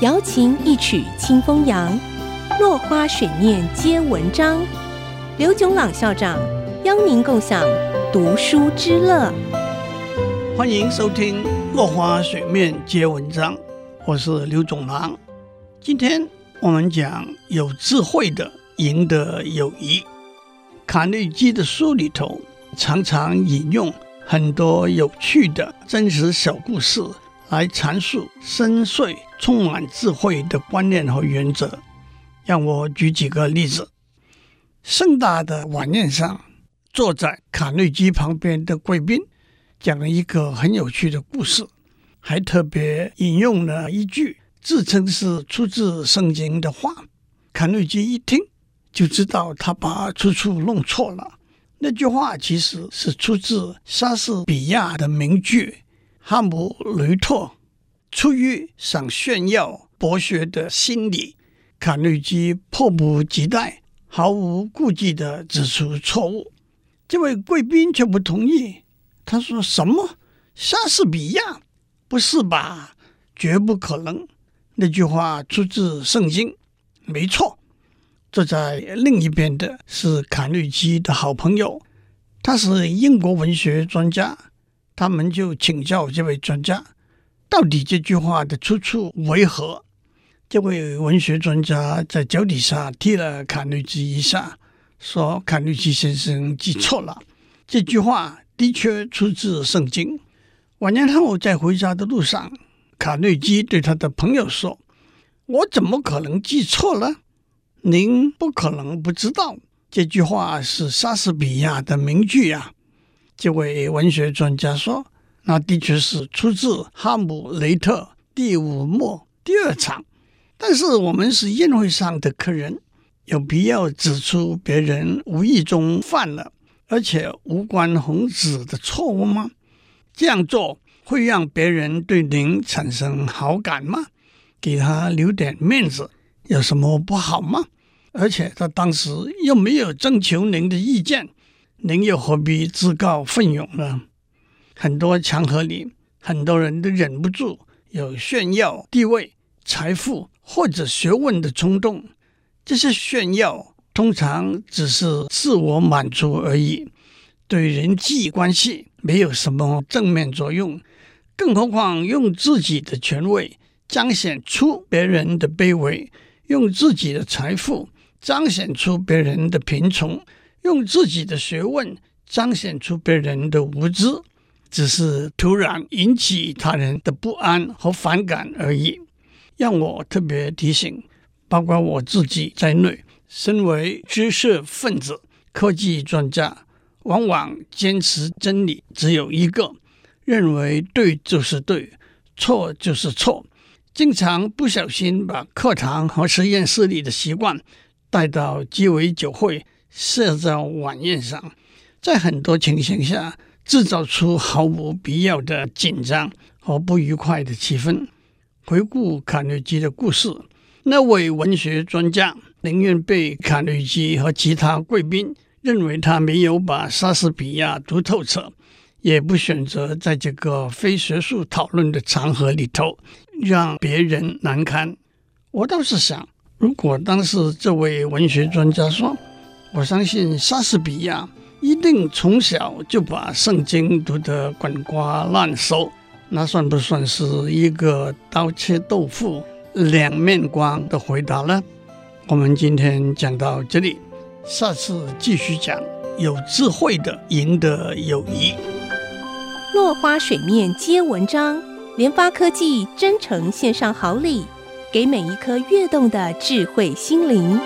瑶琴一曲清风扬，落花水面皆文章。刘炯朗校长邀您共享读书之乐。欢迎收听《落花水面皆文章》，我是刘炯朗。今天我们讲有智慧的赢得友谊。卡内基的书里头常常引用很多有趣的真实小故事。来阐述深邃、充满智慧的观念和原则。让我举几个例子：盛大的晚宴上，坐在卡内基旁边的贵宾讲了一个很有趣的故事，还特别引用了一句自称是出自圣经的话。卡内基一听就知道他把出处弄错了。那句话其实是出自莎士比亚的名句。哈姆雷特出于想炫耀博学的心理，卡内基迫不及待、毫无顾忌地指出错误。这位贵宾却不同意，他说：“什么？莎士比亚？不是吧？绝不可能！那句话出自圣经，没错。”坐在另一边的是卡内基的好朋友，他是英国文学专家。他们就请教这位专家，到底这句话的出处为何？这位文学专家在脚底下踢了卡内基一下，说：“卡内基先生记错了，这句话的确出自圣经。”晚年后在回家的路上，卡内基对他的朋友说：“我怎么可能记错了？您不可能不知道这句话是莎士比亚的名句呀。”这位文学专家说：“那的确是出自《哈姆雷特》第五幕第二场，但是我们是宴会上的客人，有必要指出别人无意中犯了而且无关宏旨的错误吗？这样做会让别人对您产生好感吗？给他留点面子有什么不好吗？而且他当时又没有征求您的意见。”您又何必自告奋勇呢？很多场合里，很多人都忍不住有炫耀地位、财富或者学问的冲动。这些炫耀通常只是自我满足而已，对人际关系没有什么正面作用。更何况用自己的权位彰显出别人的卑微，用自己的财富彰显出别人的贫穷。用自己的学问彰显出别人的无知，只是突然引起他人的不安和反感而已。让我特别提醒，包括我自己在内，身为知识分子、科技专家，往往坚持真理只有一个，认为对就是对，错就是错，经常不小心把课堂和实验室里的习惯带到鸡尾酒会。社交晚宴上，在很多情形下制造出毫无必要的紧张和不愉快的气氛。回顾卡内基的故事，那位文学专家宁愿被卡内基和其他贵宾认为他没有把莎士比亚读透彻，也不选择在这个非学术讨论的场合里头让别人难堪。我倒是想，如果当时这位文学专家说，我相信莎士比亚一定从小就把圣经读得滚瓜烂熟，那算不算是一个刀切豆腐两面光的回答呢？我们今天讲到这里，下次继续讲有智慧的赢得友谊。落花水面皆文章，联发科技真诚献上好礼，给每一颗跃动的智慧心灵。